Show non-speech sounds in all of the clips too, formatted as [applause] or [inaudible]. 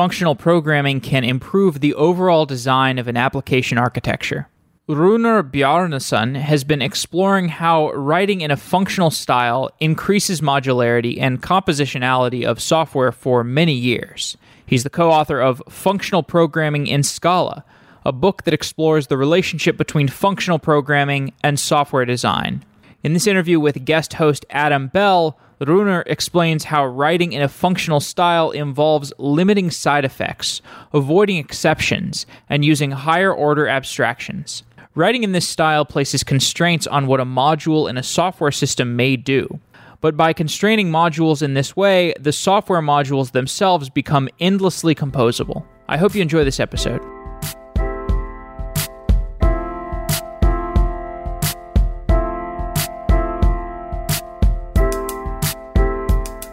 functional programming can improve the overall design of an application architecture. Runar Bjarnason has been exploring how writing in a functional style increases modularity and compositionality of software for many years. He's the co author of Functional Programming in Scala, a book that explores the relationship between functional programming and software design. In this interview with guest host Adam Bell, Runar explains how writing in a functional style involves limiting side effects, avoiding exceptions, and using higher order abstractions. Writing in this style places constraints on what a module in a software system may do. But by constraining modules in this way, the software modules themselves become endlessly composable. I hope you enjoy this episode.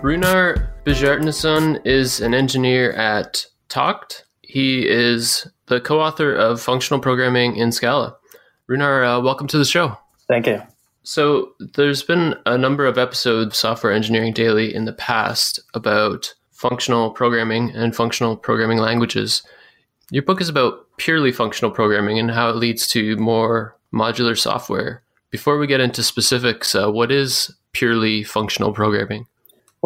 Runar Bjarnason is an engineer at Takt. He is the co author of Functional Programming in Scala. Runar, uh, welcome to the show. Thank you. So, there's been a number of episodes of Software Engineering Daily in the past about functional programming and functional programming languages. Your book is about purely functional programming and how it leads to more modular software. Before we get into specifics, uh, what is purely functional programming?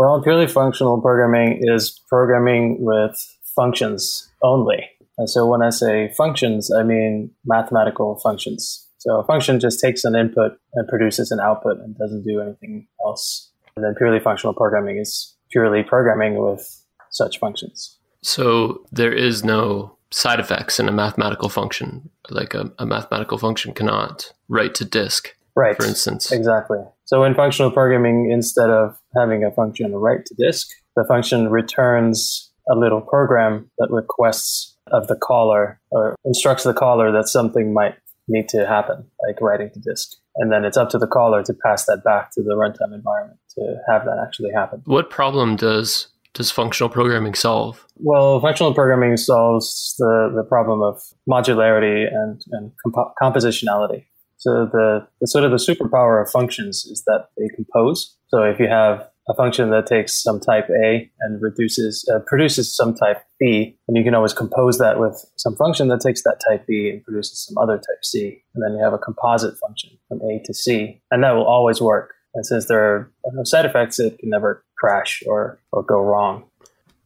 Well, purely functional programming is programming with functions only. And so when I say functions, I mean mathematical functions. So a function just takes an input and produces an output and doesn't do anything else. And then purely functional programming is purely programming with such functions. So there is no side effects in a mathematical function. Like a, a mathematical function cannot write to disk, right. for instance. Exactly. So in functional programming, instead of having a function write to disk, the function returns a little program that requests of the caller or instructs the caller that something might need to happen, like writing to disk. And then it's up to the caller to pass that back to the runtime environment to have that actually happen. What problem does does functional programming solve? Well, functional programming solves the, the problem of modularity and, and comp- compositionality. So the, the sort of the superpower of functions is that they compose. So if you have a function that takes some type A and reduces uh, produces some type B, and you can always compose that with some function that takes that type B and produces some other type C, and then you have a composite function from A to C, and that will always work. And since there are no side effects, it can never crash or or go wrong.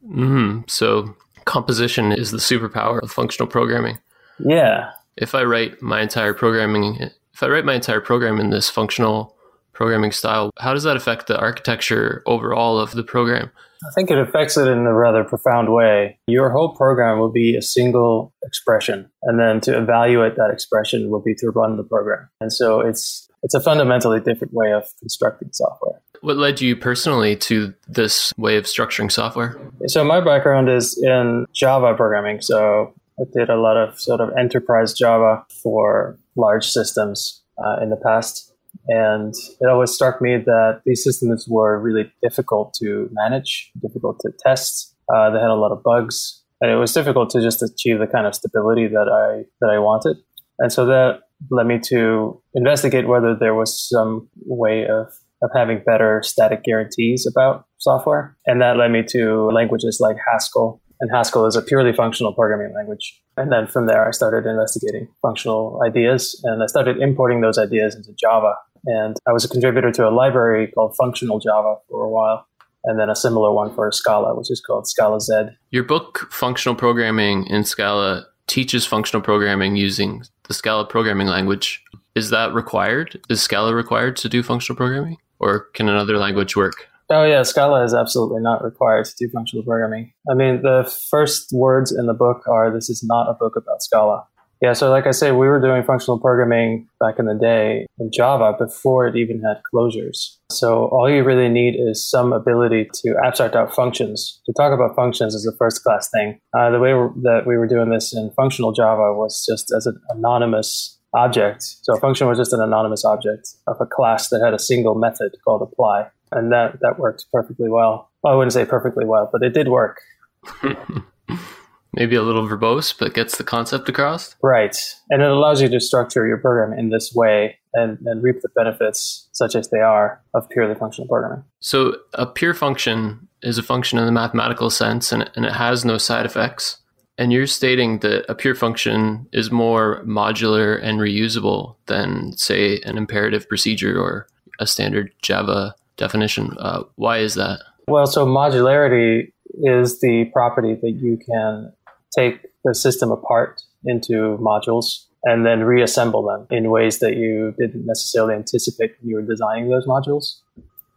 Mm-hmm. So composition is the superpower of functional programming. Yeah. If I write my entire programming, if I write my entire program in this functional programming style. How does that affect the architecture overall of the program? I think it affects it in a rather profound way. Your whole program will be a single expression, and then to evaluate that expression will be to run the program. And so it's it's a fundamentally different way of constructing software. What led you personally to this way of structuring software? So my background is in Java programming. So I did a lot of sort of enterprise Java for large systems uh, in the past. And it always struck me that these systems were really difficult to manage, difficult to test. Uh, they had a lot of bugs, and it was difficult to just achieve the kind of stability that I that I wanted. And so that led me to investigate whether there was some way of of having better static guarantees about software. And that led me to languages like Haskell. And Haskell is a purely functional programming language. And then from there, I started investigating functional ideas and I started importing those ideas into Java. And I was a contributor to a library called Functional Java for a while, and then a similar one for Scala, which is called Scalaz. Your book, Functional Programming in Scala, teaches functional programming using the Scala programming language. Is that required? Is Scala required to do functional programming? Or can another language work? Oh, yeah, Scala is absolutely not required to do functional programming. I mean, the first words in the book are this is not a book about Scala. Yeah, so like I say, we were doing functional programming back in the day in Java before it even had closures. So all you really need is some ability to abstract out functions. To talk about functions is a first class thing. Uh, the way that we were doing this in functional Java was just as an anonymous object. So a function was just an anonymous object of a class that had a single method called apply. And that, that worked perfectly well. well I wouldn't say perfectly well, but it did work. [laughs] maybe a little verbose, but gets the concept across. Right. And it allows you to structure your program in this way and, and reap the benefits, such as they are, of purely functional programming. So, a pure function is a function in the mathematical sense and, and it has no side effects. And you're stating that a pure function is more modular and reusable than, say, an imperative procedure or a standard Java definition. Uh, why is that? Well, so modularity is the property that you can take the system apart into modules and then reassemble them in ways that you didn't necessarily anticipate when you were designing those modules.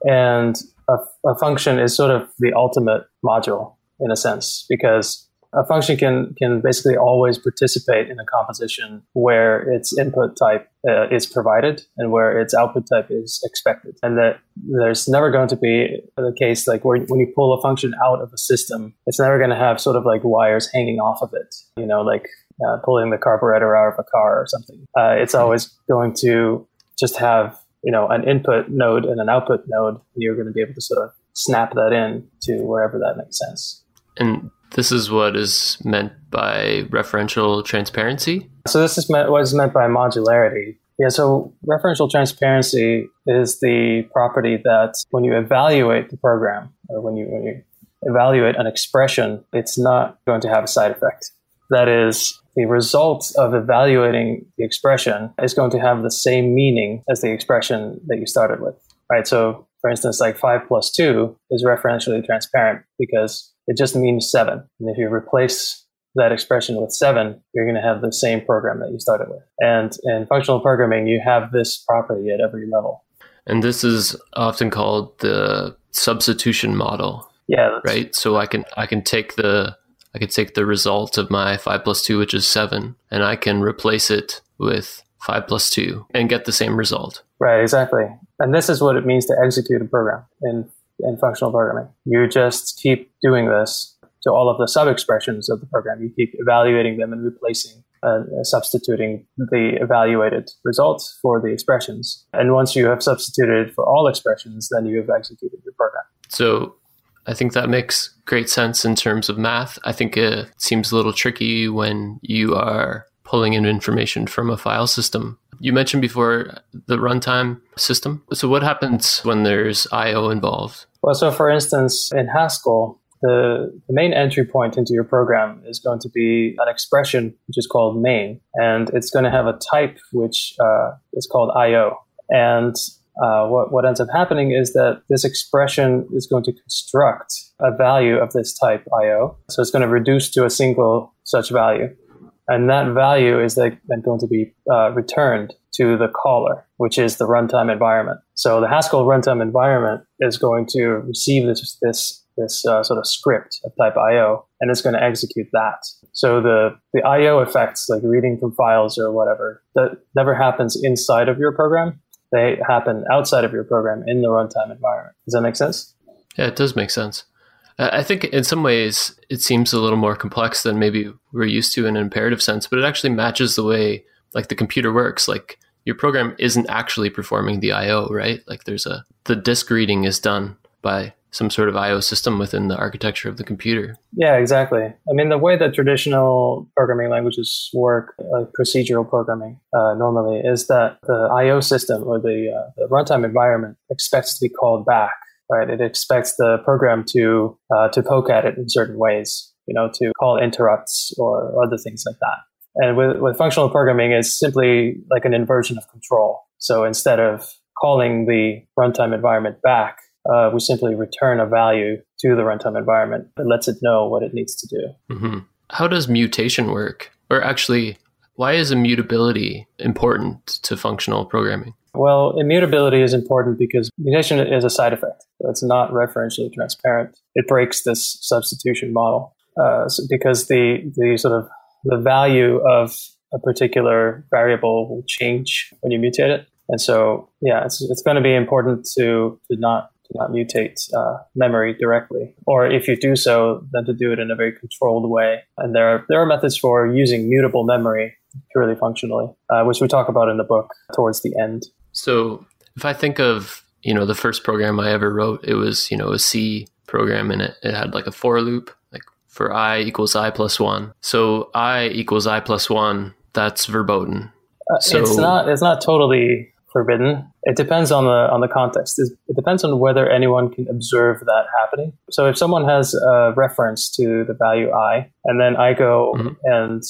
And a, a function is sort of the ultimate module in a sense because a function can can basically always participate in a composition where its input type uh, is provided and where its output type is expected. And that there's never going to be the case like where when you pull a function out of a system it's never going to have sort of like wires hanging off of it you know like uh, pulling the carburetor out of a car or something. Uh, it's always going to just have you know an input node and an output node and you're going to be able to sort of snap that in to wherever that makes sense. And this is what is meant by referential transparency. So this is meant, what is meant by modularity. Yeah, so referential transparency is the property that when you evaluate the program or when you, when you evaluate an expression, it's not going to have a side effect. That is, the result of evaluating the expression is going to have the same meaning as the expression that you started with. Right. So for instance, like five plus two is referentially transparent because it just means seven. And if you replace that expression with seven, you're going to have the same program that you started with. And in functional programming, you have this property at every level. And this is often called the substitution model. Yeah. Right. So I can I can take the I can take the result of my five plus two, which is seven, and I can replace it with five plus two and get the same result. Right, exactly. And this is what it means to execute a program in in functional programming. You just keep doing this to all of the sub expressions of the program. You keep evaluating them and replacing, uh, substituting the evaluated results for the expressions. And once you have substituted for all expressions, then you have executed your program. So I think that makes great sense in terms of math. I think it seems a little tricky when you are pulling in information from a file system. You mentioned before the runtime system. So what happens when there's IO involved? Well, so for instance, in Haskell, the, the main entry point into your program is going to be an expression which is called main, and it's going to have a type which uh, is called IO. And uh, what, what ends up happening is that this expression is going to construct a value of this type IO. So it's going to reduce to a single such value. And that value is then going to be uh, returned to the caller, which is the runtime environment. So the Haskell runtime environment is going to receive this this this uh, sort of script of type IO, and it's going to execute that. So the the IO effects, like reading from files or whatever, that never happens inside of your program. They happen outside of your program in the runtime environment. Does that make sense? Yeah, it does make sense. I think in some ways it seems a little more complex than maybe we're used to in an imperative sense, but it actually matches the way like the computer works. Like your program isn't actually performing the IO, right? Like there's a the disk reading is done by some sort of IO system within the architecture of the computer. Yeah, exactly. I mean, the way that traditional programming languages work, like procedural programming, uh, normally is that the IO system or the, uh, the runtime environment expects to be called back. Right, it expects the program to uh, to poke at it in certain ways, you know, to call interrupts or other things like that. And with, with functional programming, it's simply like an inversion of control. So instead of calling the runtime environment back, uh, we simply return a value to the runtime environment that lets it know what it needs to do. Mm-hmm. How does mutation work? Or actually, why is immutability important to functional programming? Well, immutability is important because mutation is a side effect. So it's not referentially transparent. It breaks this substitution model uh, because the the sort of the value of a particular variable will change when you mutate it. And so, yeah, it's, it's going to be important to, to not to not mutate uh, memory directly, or if you do so, then to do it in a very controlled way. And there are there are methods for using mutable memory purely functionally, uh, which we talk about in the book towards the end. So, if I think of you know the first program I ever wrote, it was you know a C program, and it, it had like a for loop, like for i equals i plus 1. So i equals i plus 1, that's verboten. Uh, it's not it's not totally forbidden. It depends on the on the context. It depends on whether anyone can observe that happening. So if someone has a reference to the value i, and then I go mm-hmm. and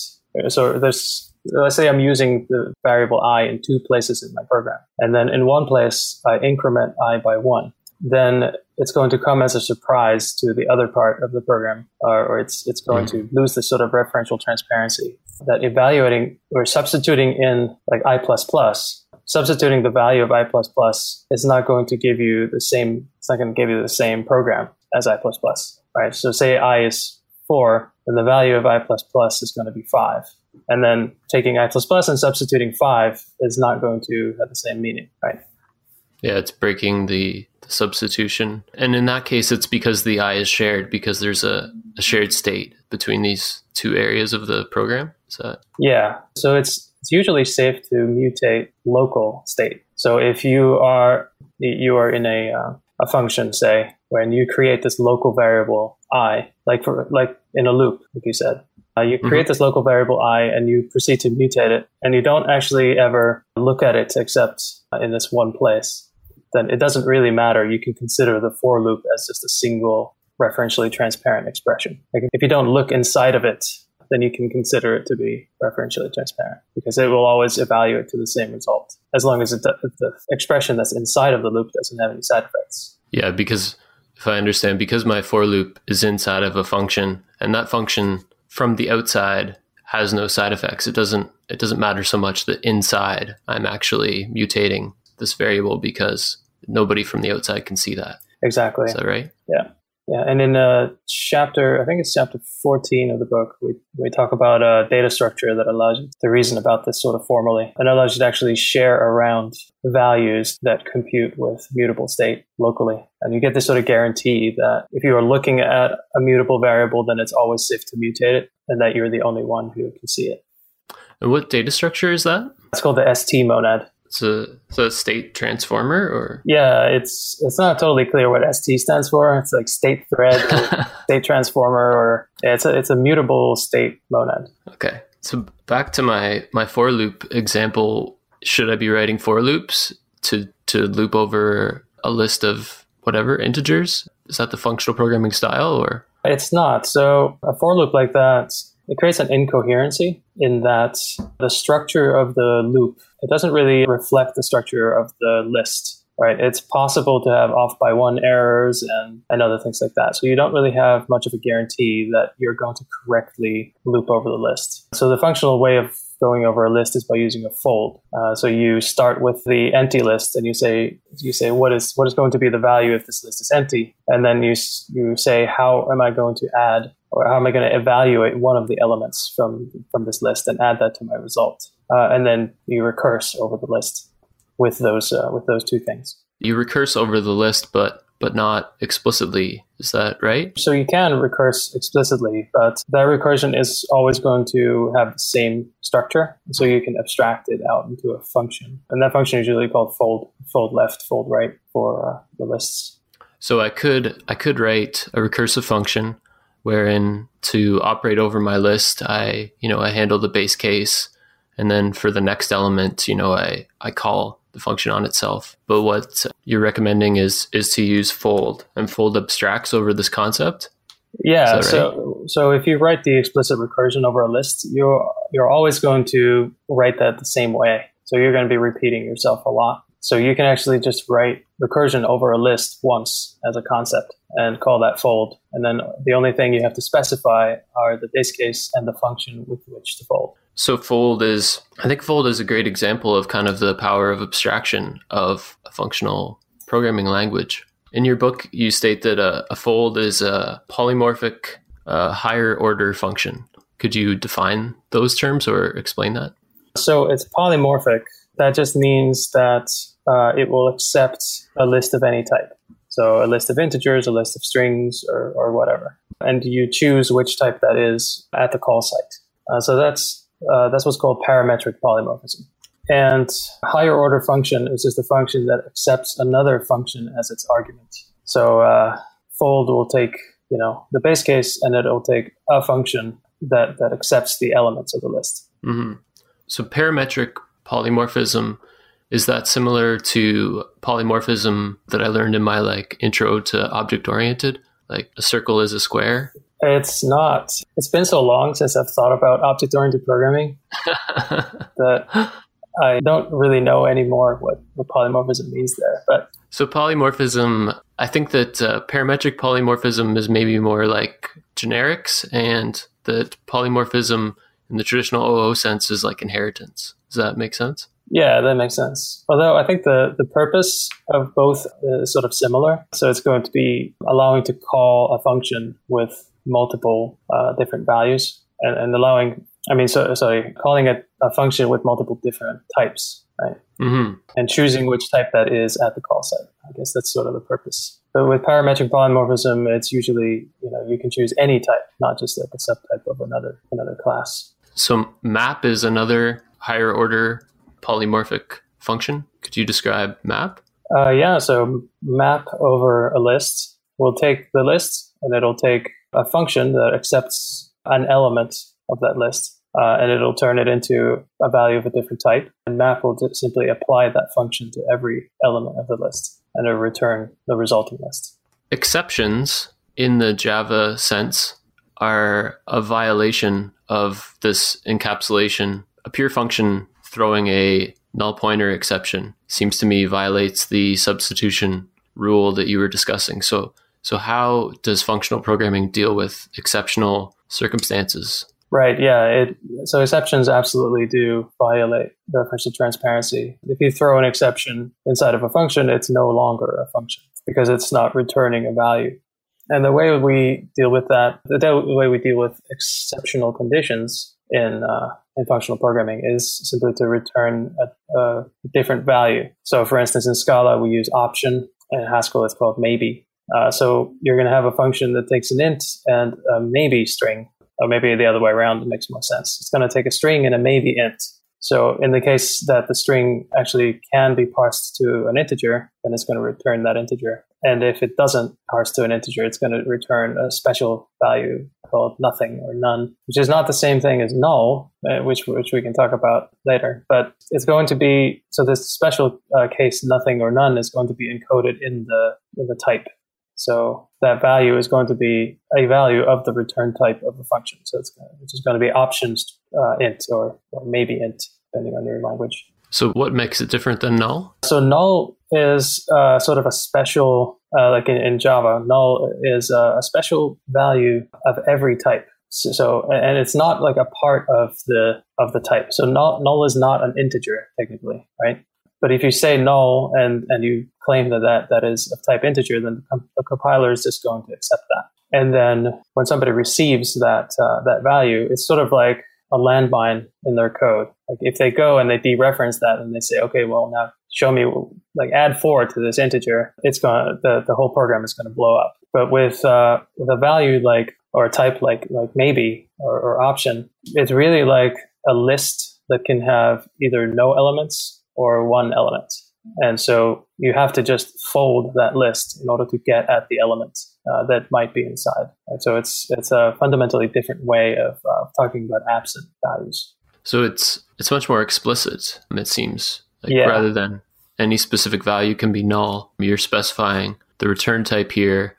so there's let's say I'm using the variable i in two places in my program, and then in one place I increment i by one. Then it's going to come as a surprise to the other part of the program, or, or it's it's going mm-hmm. to lose this sort of referential transparency that evaluating or substituting in like i plus plus substituting the value of i plus plus is not going to give you the same it's not going to give you the same program as i plus plus right so say i is four then the value of i plus plus is going to be five and then taking i plus plus and substituting five is not going to have the same meaning right? Yeah it's breaking the, the substitution. And in that case it's because the i is shared because there's a, a shared state between these two areas of the program. Is that yeah. So it's it's usually safe to mutate local state. So if you are you are in a uh, a function, say, when you create this local variable i, like for like in a loop, like you said, uh, you create mm-hmm. this local variable i, and you proceed to mutate it, and you don't actually ever look at it except in this one place. Then it doesn't really matter. You can consider the for loop as just a single referentially transparent expression. Like if you don't look inside of it then you can consider it to be referentially transparent because it will always evaluate to the same result as long as it, the expression that's inside of the loop doesn't have any side effects. Yeah, because if I understand, because my for loop is inside of a function and that function from the outside has no side effects, it doesn't it doesn't matter so much that inside I'm actually mutating this variable because nobody from the outside can see that. Exactly. Is that right? Yeah. Yeah, and in uh, chapter, I think it's chapter 14 of the book, we, we talk about a data structure that allows you to reason about this sort of formally and allows you to actually share around values that compute with mutable state locally. And you get this sort of guarantee that if you are looking at a mutable variable, then it's always safe to mutate it and that you're the only one who can see it. And what data structure is that? It's called the ST monad. It's a, it's a state transformer, or yeah, it's it's not totally clear what ST stands for. It's like state thread, [laughs] state transformer, or it's a it's a mutable state monad. Okay, so back to my my for loop example. Should I be writing for loops to to loop over a list of whatever integers? Is that the functional programming style, or it's not? So a for loop like that it creates an incoherency in that the structure of the loop it doesn't really reflect the structure of the list right? It's possible to have off by one errors and, and other things like that. So you don't really have much of a guarantee that you're going to correctly loop over the list. So the functional way of going over a list is by using a fold. Uh, so you start with the empty list, and you say you say what is what is going to be the value if this list is empty, and then you you say how am I going to add or how am I going to evaluate one of the elements from from this list and add that to my result, uh, and then you recurse over the list with those uh, with those two things. You recurse over the list, but but not explicitly. Is that right? So you can recurse explicitly, but that recursion is always going to have the same structure. So you can abstract it out into a function. And that function is usually called fold, fold left, fold right for uh, the lists. So I could I could write a recursive function wherein to operate over my list, I you know I handle the base case, and then for the next element, you know I I call the function on itself. But what you're recommending is is to use fold, and fold abstracts over this concept. Yeah. Right? So so if you write the explicit recursion over a list, you're you're always going to write that the same way. So you're going to be repeating yourself a lot. So you can actually just write recursion over a list once as a concept and call that fold. And then the only thing you have to specify are the base case and the function with which to fold. So fold is, I think fold is a great example of kind of the power of abstraction of a functional programming language. In your book, you state that a, a fold is a polymorphic uh, higher order function. Could you define those terms or explain that? So it's polymorphic. That just means that uh, it will accept a list of any type. So a list of integers, a list of strings, or, or whatever. And you choose which type that is at the call site. Uh, so that's uh, that's what's called parametric polymorphism. And higher order function is just a function that accepts another function as its argument. So uh, fold will take you know the base case and it'll take a function that that accepts the elements of the list. Mm-hmm. So parametric polymorphism Is that similar to polymorphism that I learned in my like intro to object oriented? Like a circle is a square? It's not. It's been so long since I've thought about object oriented programming [laughs] that I don't really know anymore what, what polymorphism means there. But so polymorphism, I think that uh, parametric polymorphism is maybe more like generics, and that polymorphism in the traditional OO sense is like inheritance. Does that make sense? Yeah, that makes sense. Although I think the, the purpose of both is sort of similar. So it's going to be allowing to call a function with multiple uh, different values and, and allowing, I mean, so, sorry, calling it a function with multiple different types, right? Mm-hmm. And choosing which type that is at the call site. I guess that's sort of the purpose. But with parametric polymorphism, it's usually, you know, you can choose any type, not just like a subtype of another another class. So map is another higher order polymorphic function. Could you describe map? Uh, yeah, so map over a list will take the list and it'll take a function that accepts an element of that list uh, and it'll turn it into a value of a different type. And map will simply apply that function to every element of the list and it'll return the resulting list. Exceptions in the Java sense are a violation of this encapsulation. A pure function throwing a null pointer exception seems to me violates the substitution rule that you were discussing. So, so how does functional programming deal with exceptional circumstances? Right. Yeah. It, so exceptions absolutely do violate the referential transparency. If you throw an exception inside of a function, it's no longer a function because it's not returning a value. And the way we deal with that, the way we deal with exceptional conditions in uh, in functional programming is simply to return a, a, different value. So, for instance, in Scala we use option, and in Haskell it's called maybe. Uh, so you're going to have a function that takes an int and a maybe string, or maybe the other way around makes more sense. It's going to take a string and a maybe int. So in the case that the string actually can be parsed to an integer, then it's going to return that integer. And if it doesn't parse to an integer, it's going to return a special value called nothing or none, which is not the same thing as null, uh, which which we can talk about later. But it's going to be so this special uh, case nothing or none is going to be encoded in the in the type. So that value is going to be a value of the return type of the function. So it's going to, which is going to be options uh, int or, or maybe int depending on your language. So what makes it different than null? So null is uh, sort of a special, uh, like in, in, Java, null is a, a, special value of every type. So, so, and it's not like a part of the of the type. So null, null is not an integer technically, right? But if you say null and and you claim that that, that is of type integer, then the compiler is just going to accept that. And then when somebody receives that uh, that value, it's sort of like a landmine in their code. Like if they go and they dereference that and they say, okay, well now show me like add four to this integer, it's gonna the, the whole program is gonna blow up. But with uh, with a value like or a type like like maybe or, or option, it's really like a list that can have either no elements or one element. And so you have to just fold that list in order to get at the element uh, that might be inside. And so it's it's a fundamentally different way of uh, talking about absent values. So it's it's much more explicit. It seems like yeah. rather than any specific value can be null. You're specifying the return type here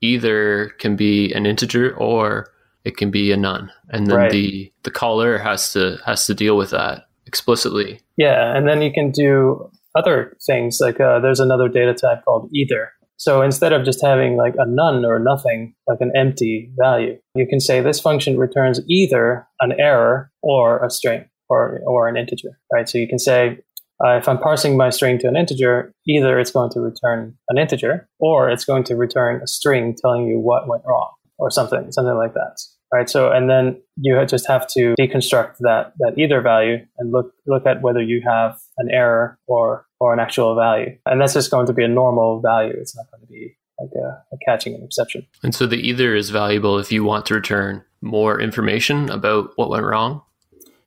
either can be an integer or it can be a none, and then right. the the caller has to has to deal with that explicitly. Yeah, and then you can do other things like uh, there's another data type called either. So instead of just having like a none or nothing, like an empty value, you can say this function returns either an error or a string or, or an integer, right? So you can say, uh, if I'm parsing my string to an integer, either it's going to return an integer or it's going to return a string telling you what went wrong or something, something like that right? So, and then you just have to deconstruct that that either value and look look at whether you have an error or or an actual value, and that's just going to be a normal value. It's not going to be like a, a catching an exception. And so, the either is valuable if you want to return more information about what went wrong.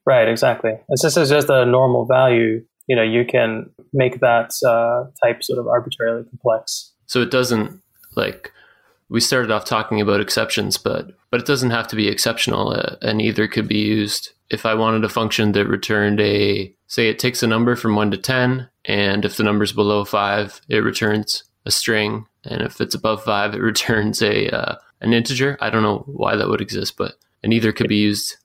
Right. Exactly. And since it's just a normal value, you know, you can make that uh, type sort of arbitrarily complex. So it doesn't like we started off talking about exceptions, but but it doesn't have to be exceptional. Uh, and either could be used. If I wanted a function that returned a say it takes a number from one to ten and if the number's below five, it returns a string, and if it's above five, it [laughs] returns a uh, an integer. I don't know why that would exist, but and either could be used.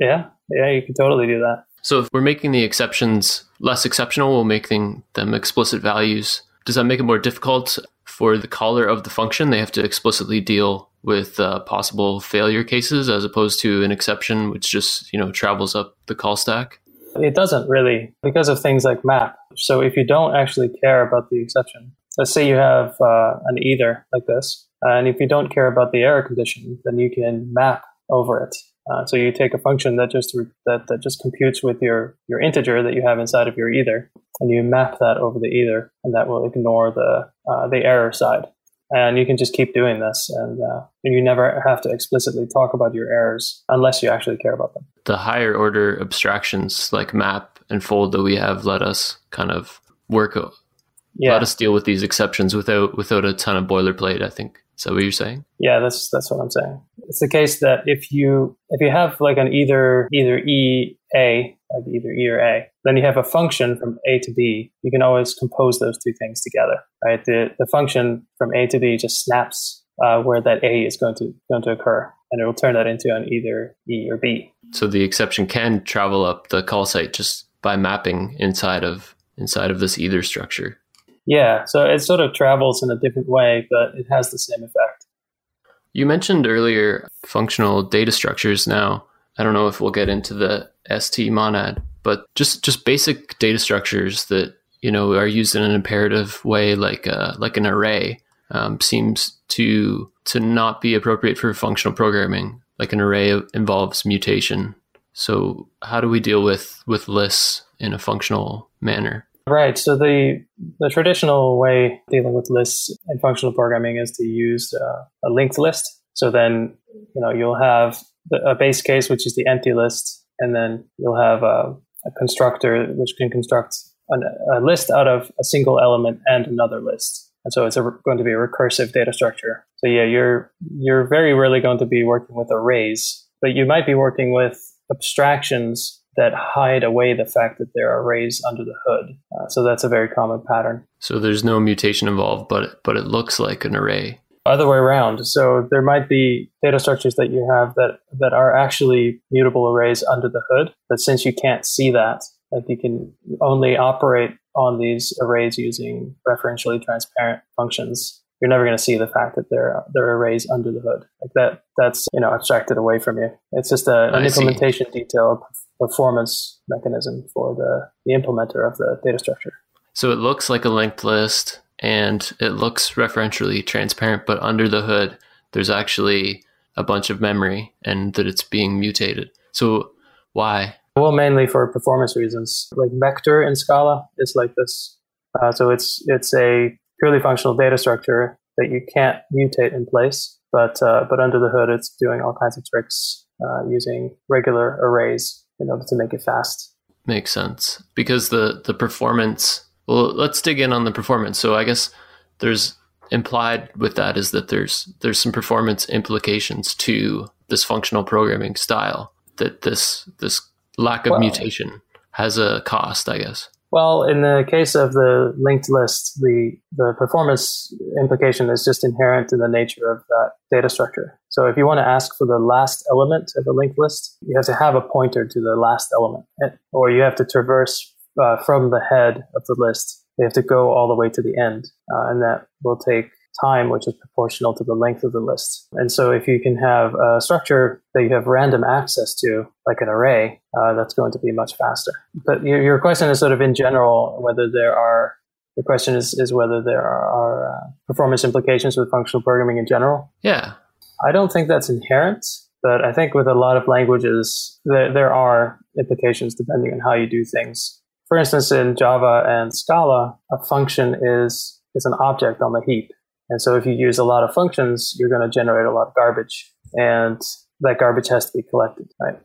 Yeah, yeah, you can totally do that. So if we're making the exceptions less exceptional, we'll make them explicit values. Does that make it more difficult for the caller of the function? They have to explicitly deal with uh, possible failure cases as opposed to an exception which just you know travels up the call stack. It doesn't really because of things like map. So if you don't actually care about the exception, let's say you have uh, an either like this, and if you don't care about the error condition, then you can map over it. Uh, so you take a function that just re- that, that just computes with your your integer that you have inside of your either, and you map that over the either, and that will ignore the uh, the error side. And you can just keep doing this, and, uh, and you never have to explicitly talk about your errors unless you actually care about them. The higher order abstractions like map and fold that we have let us kind of work yeah. let us deal with these exceptions without without a ton of boilerplate. I think is that what you're saying? Yeah, that's that's what I'm saying. It's the case that if you if you have like an either either e a like either e or a, then you have a function from a to b. You can always compose those two things together, right? The the function from a to b just snaps uh, where that a is going to going to occur, and it will turn that into an either e or b. So the exception can travel up the call site just by mapping inside of inside of this either structure. Yeah, so it sort of travels in a different way, but it has the same effect. You mentioned earlier functional data structures. Now, I don't know if we'll get into the ST monad, but just just basic data structures that you know are used in an imperative way, like uh, like an array, um, seems to to not be appropriate for functional programming. Like an array involves mutation. So, how do we deal with with lists in a functional manner? Right. So the the traditional way dealing with lists in functional programming is to use uh, a linked list. So then you know you'll have the, a base case which is the empty list, and then you'll have a, a constructor which can construct an, a list out of a single element and another list. And so it's a, going to be a recursive data structure. So yeah, you're you're very rarely going to be working with arrays, but you might be working with abstractions that hide away the fact that there are arrays under the hood. Uh, so that's a very common pattern. So there's no mutation involved, but but it looks like an array. Other way around. So there might be data structures that you have that that are actually mutable arrays under the hood, but since you can't see that, like you can only operate on these arrays using referentially transparent functions you're never going to see the fact that there are, there are arrays under the hood like that that's you know abstracted away from you it's just a, an implementation see. detail performance mechanism for the, the implementer of the data structure. So it looks like a linked list and it looks referentially transparent but under the hood there's actually a bunch of memory and that it's being mutated. So why? Well mainly for performance reasons. Like vector in scala is like this. Uh, so it's it's a purely functional data structure that you can't mutate in place. But uh, but under the hood, it's doing all kinds of tricks uh, using regular arrays in order to make it fast. Makes sense because the the performance. Well, let's dig in on the performance. So I guess there's implied with that is that there's there's some performance implications to this functional programming style that this this lack of well, mutation has a cost, I guess. Well, in the case of the linked list, the, the performance implication is just inherent in the nature of that data structure. So if you want to ask for the last element of a linked list, you have to have a pointer to the last element, or you have to traverse uh, from the head of the list. They have to go all the way to the end, uh, and that will take time, which is proportional to the length of the list. And so if you can have a structure that you have random access to, like an array, uh, that's going to be much faster. But your, your, question is sort of in general whether there are, the question is, is whether there are, are uh, performance implications with functional programming in general. Yeah. I don't think that's inherent. But I think with a lot of languages, there, there are implications depending on how you do things. For instance, in Java and Scala, a function is is an object on the heap. And so if you use a lot of functions, you're going to generate a lot of garbage, and that garbage has to be collected, right?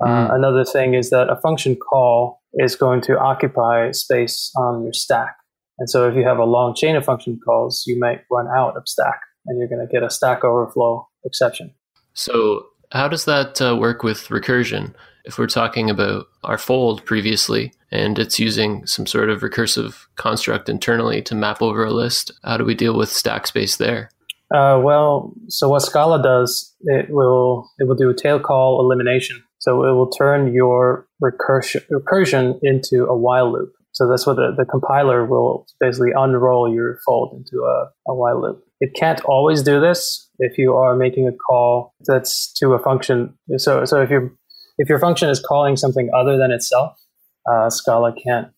Mm. Uh, another thing is that a function call is going to occupy space on your stack. And so if you have a long chain of function calls, you might run out of stack and you're going to get a stack overflow exception. So how does that uh, work with recursion? If we're talking about our fold previously and it's using some sort of recursive construct internally to map over a list. How do we deal with stack space there? Uh, well, so what Scala does, it will it will do a tail call elimination. So it will turn your recursion, recursion into a while loop. So that's what the, the compiler will basically unroll your fold into a, a while loop. It can't always do this if you are making a call that's to a function. So so if you if your function is calling something other than itself, uh, Scala can't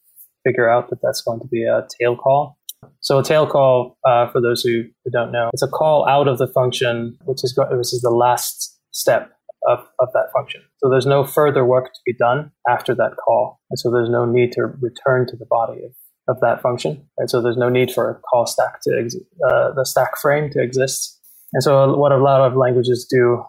figure out that that's going to be a tail call. So a tail call, uh, for those who, who don't know, it's a call out of the function, which is which is the last step of, of that function. So there's no further work to be done after that call, and so there's no need to return to the body of, of that function. Right? So there's no need for a call stack to ex- uh, the stack frame to exist. And so what a lot of languages do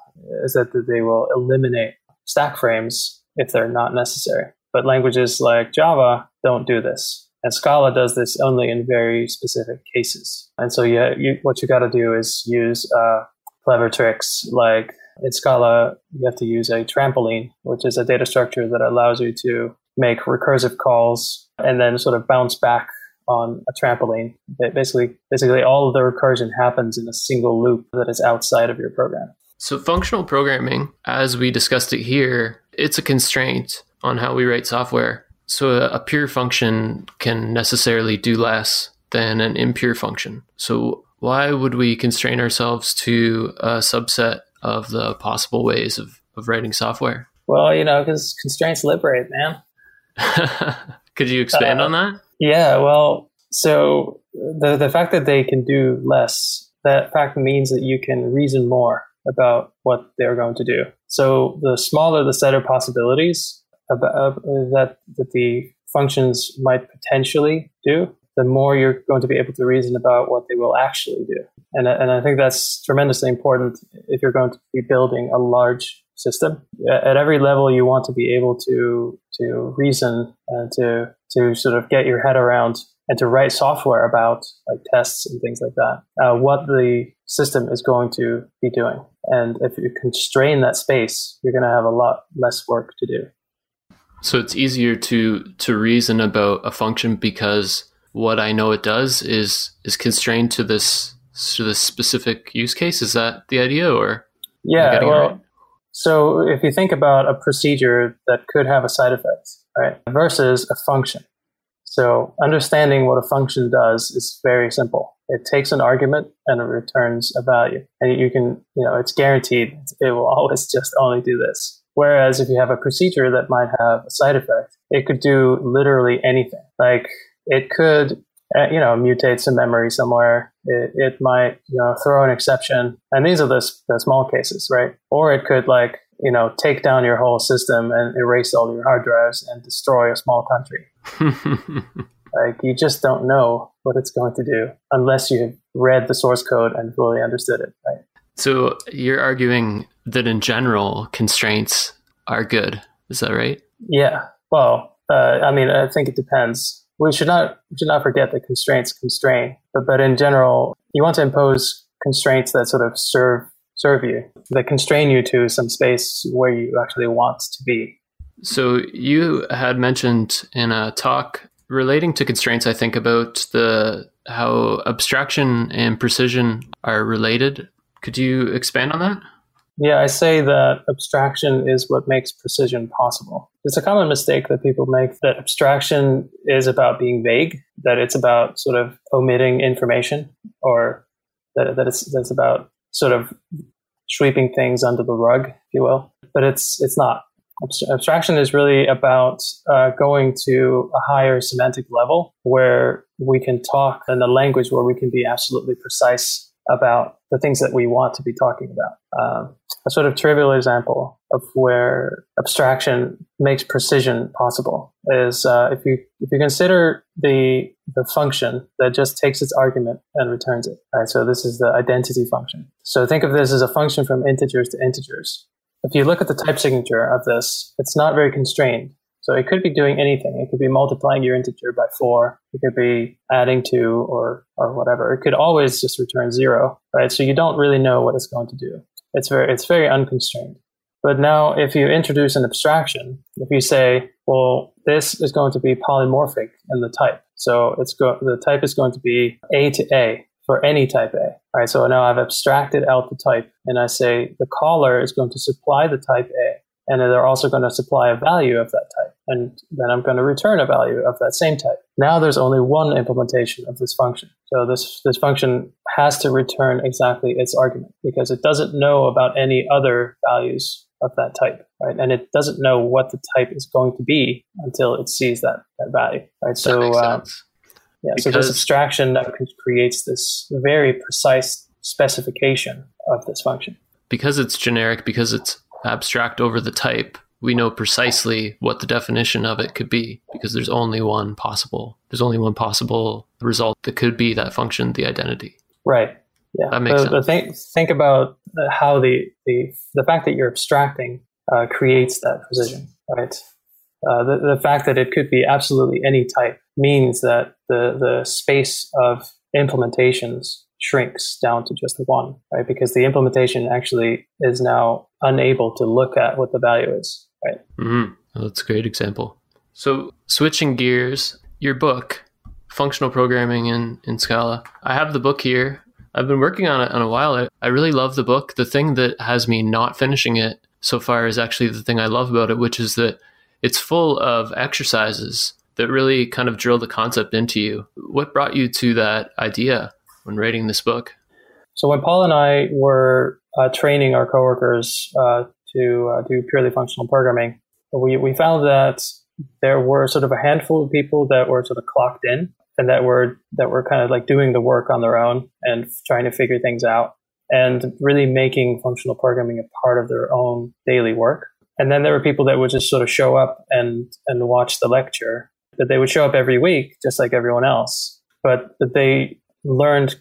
is that they will eliminate stack frames if they're not necessary. But languages like Java don't do this. And Scala does this only in very specific cases. And so yeah, you, what you got to do is use uh, clever tricks like in Scala, you have to use a trampoline, which is a data structure that allows you to make recursive calls and then sort of bounce back on a trampoline. Basically, basically all of the recursion happens in a single loop that is outside of your program. So functional programming, as we discussed it here, it's a constraint on how we write software. So a, a pure function can necessarily do less than an impure function. So why would we constrain ourselves to a subset of the possible ways of, of writing software? Well, you know, because constraints liberate, man. [laughs] Could you expand uh, on that? Yeah, well, so the the fact that they can do less, that fact means that you can reason more about what they're going to do. So the smaller the set of possibilities about, uh, that that the functions might potentially do, the more you're going to be able to reason about what they will actually do. And, and I think that's tremendously important if you're going to be building a large system. At every level, you want to be able to to reason and to to sort of get your head around and to write software about like tests and things like that, uh, what the system is going to be doing. And if you constrain that space, you're going to have a lot less work to do. So it's easier to to reason about a function because what I know it does is is constrained to this to this specific use case. Is that the idea, or yeah? Well, right? so if you think about a procedure that could have a side effect, right, versus a function. So understanding what a function does is very simple. It takes an argument and it returns a value, and you can, you know, it's guaranteed it will [laughs] always just only do this. Whereas if you have a procedure that might have a side effect, it could do literally anything. Like it could uh, you know mutate some memory somewhere. It, it might you know throw an exception. And these are the, the small cases right? Or it could like you know take down your whole system and erase all your hard drives and destroy a small country. [laughs] Like you just don't know what it's going to do unless you've read the source code and fully understood it right so you're arguing that in general constraints are good is that right yeah well uh, i mean i think it depends we should not we should not forget that constraints constrain, but but in general, you want to impose constraints that sort of serve serve you, that constrain you to some space where you actually want to be. So you had mentioned in a talk relating to constraints, I think about the how abstraction and precision are related. Could you expand on that? Yeah, I say that abstraction is what makes precision possible. It's a common mistake that people make that abstraction is about being vague, that it's about sort of omitting information, or that, that it's about sort of sweeping things under the rug, if you will. But it's it's not. Abstraction is really about uh, going to a higher semantic level where we can talk in a language where we can be absolutely precise about the things that we want to be talking about. Um, a sort of trivial example of where abstraction makes precision possible is uh, if you if you consider the the function that just takes its argument and returns it. Right, so this is the identity function. So think of this as a function from integers to integers. If you look at the type signature of this, it's not very constrained. So it could be doing anything. It could be multiplying your integer by four. It could be adding two or, or whatever. It could always just return zero, right? So you don't really know what it's going to do. It's very, it's very unconstrained. But now if you introduce an abstraction, if you say, Well, this is going to be polymorphic in the type. So it's go- the type is going to be A to A for any type A. All right, so now I've abstracted out the type and I say the caller is going to supply the type A and they're also going to supply a value of that type. And then I'm going to return a value of that same type. Now there's only one implementation of this function. So this, this function has to return exactly its argument because it doesn't know about any other values of that type, right? And it doesn't know what the type is going to be until it sees that, that value, right? so, uh, yeah, because so this abstraction that creates this very precise specification of this function. Because it's generic, because it's abstract over the type, we know precisely what the definition of it could be because there's only one possible there's only one possible result that could be that function the identity. Right. Yeah. That makes but, sense. think, think about how the, the the fact that you're abstracting uh, creates that precision right? Uh, the, the fact that it could be absolutely any type means that the the space of implementations shrinks down to just one, right? Because the implementation actually is now unable to look at what the value is, right? Mm-hmm. Well, that's a great example. So switching gears, your book, Functional Programming in, in Scala. I have the book here. I've been working on it on a while. I, I really love the book. The thing that has me not finishing it so far is actually the thing I love about it, which is that it's full of exercises that really kind of drill the concept into you. What brought you to that idea when writing this book? So when Paul and I were uh, training our coworkers uh, to uh, do purely functional programming, we, we found that there were sort of a handful of people that were sort of clocked in and that were that were kind of like doing the work on their own and trying to figure things out and really making functional programming a part of their own daily work. And then there were people that would just sort of show up and and watch the lecture. That they would show up every week, just like everyone else, but that they learned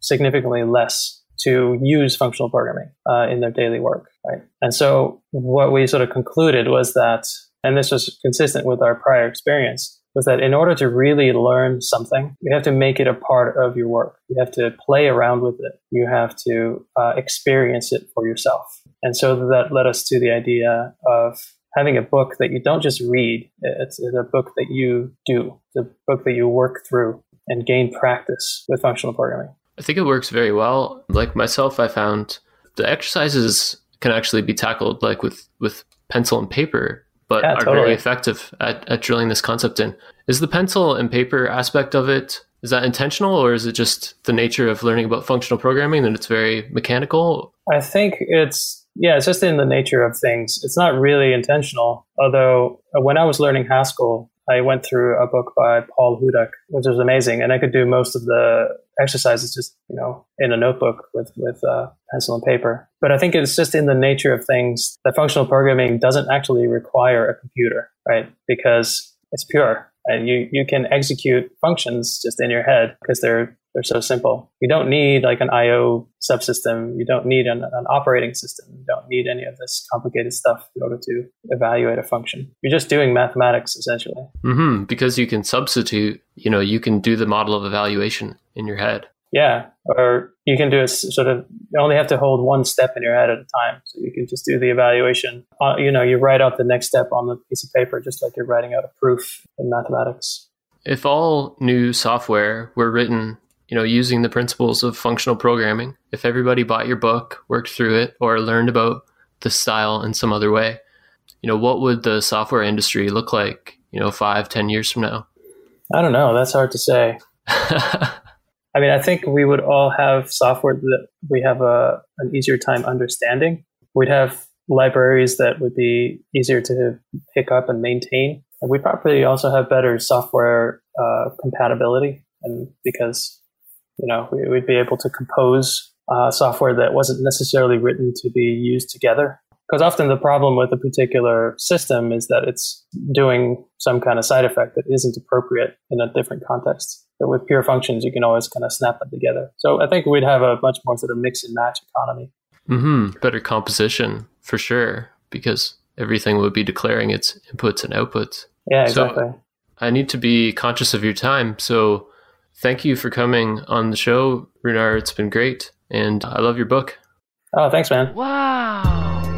significantly less to use functional programming uh, in their daily work. Right? And so what we sort of concluded was that, and this was consistent with our prior experience, was that in order to really learn something, you have to make it a part of your work. You have to play around with it. You have to uh, experience it for yourself. And so that led us to the idea of having a book that you don't just read. It's, it's a book that you do. It's a book that you work through and gain practice with functional programming. I think it works very well. Like myself, I found the exercises can actually be tackled like with, with pencil and paper, but yeah, are totally. very effective at, at drilling this concept in. Is the pencil and paper aspect of it is that intentional or is it just the nature of learning about functional programming that it's very mechanical? I think it's yeah, it's just in the nature of things. It's not really intentional. Although uh, when I was learning Haskell, I went through a book by Paul Hudak, which was amazing, and I could do most of the exercises just you know in a notebook with with uh, pencil and paper. But I think it's just in the nature of things that functional programming doesn't actually require a computer, right? Because it's pure, and you you can execute functions just in your head because they're they're so simple. You don't need like an I/O subsystem. You don't need an, an, operating system. You don't need any of this complicated stuff in order to evaluate a function. You're just doing mathematics essentially. Mm-hmm, because you can substitute. You know, you can do the model of evaluation in your head. Yeah, or you can do a sort of. You only have to hold one step in your head at a time, so you can just do the evaluation. Uh, you know, you write out the next step on the piece of paper, just like you're writing out a proof in mathematics. If all new software were written you know, using the principles of functional programming. If everybody bought your book, worked through it, or learned about the style in some other way, you know, what would the software industry look like, you know, five, ten years from now? I don't know. That's hard to say. [laughs] I mean, I think we would all have software that we have a, an easier time understanding. We'd have libraries that would be easier to pick up and maintain. And we'd probably also have better software uh, compatibility. And because you know, we, would be able to compose uh, software that wasn't necessarily written to be used together. Because often the problem with a particular system is that it's doing some kind of side effect that isn't appropriate in a different context. But with pure functions, you can always kind of snap them together. So I think we'd have a much more sort of mix and match economy. Mm-hmm. Better composition for sure, because everything would be declaring its inputs and outputs. Yeah, exactly. So I need to be conscious of your time. So thank you for coming on the show, Runar. It's been great. And I love your book. Oh, thanks, man. Wow.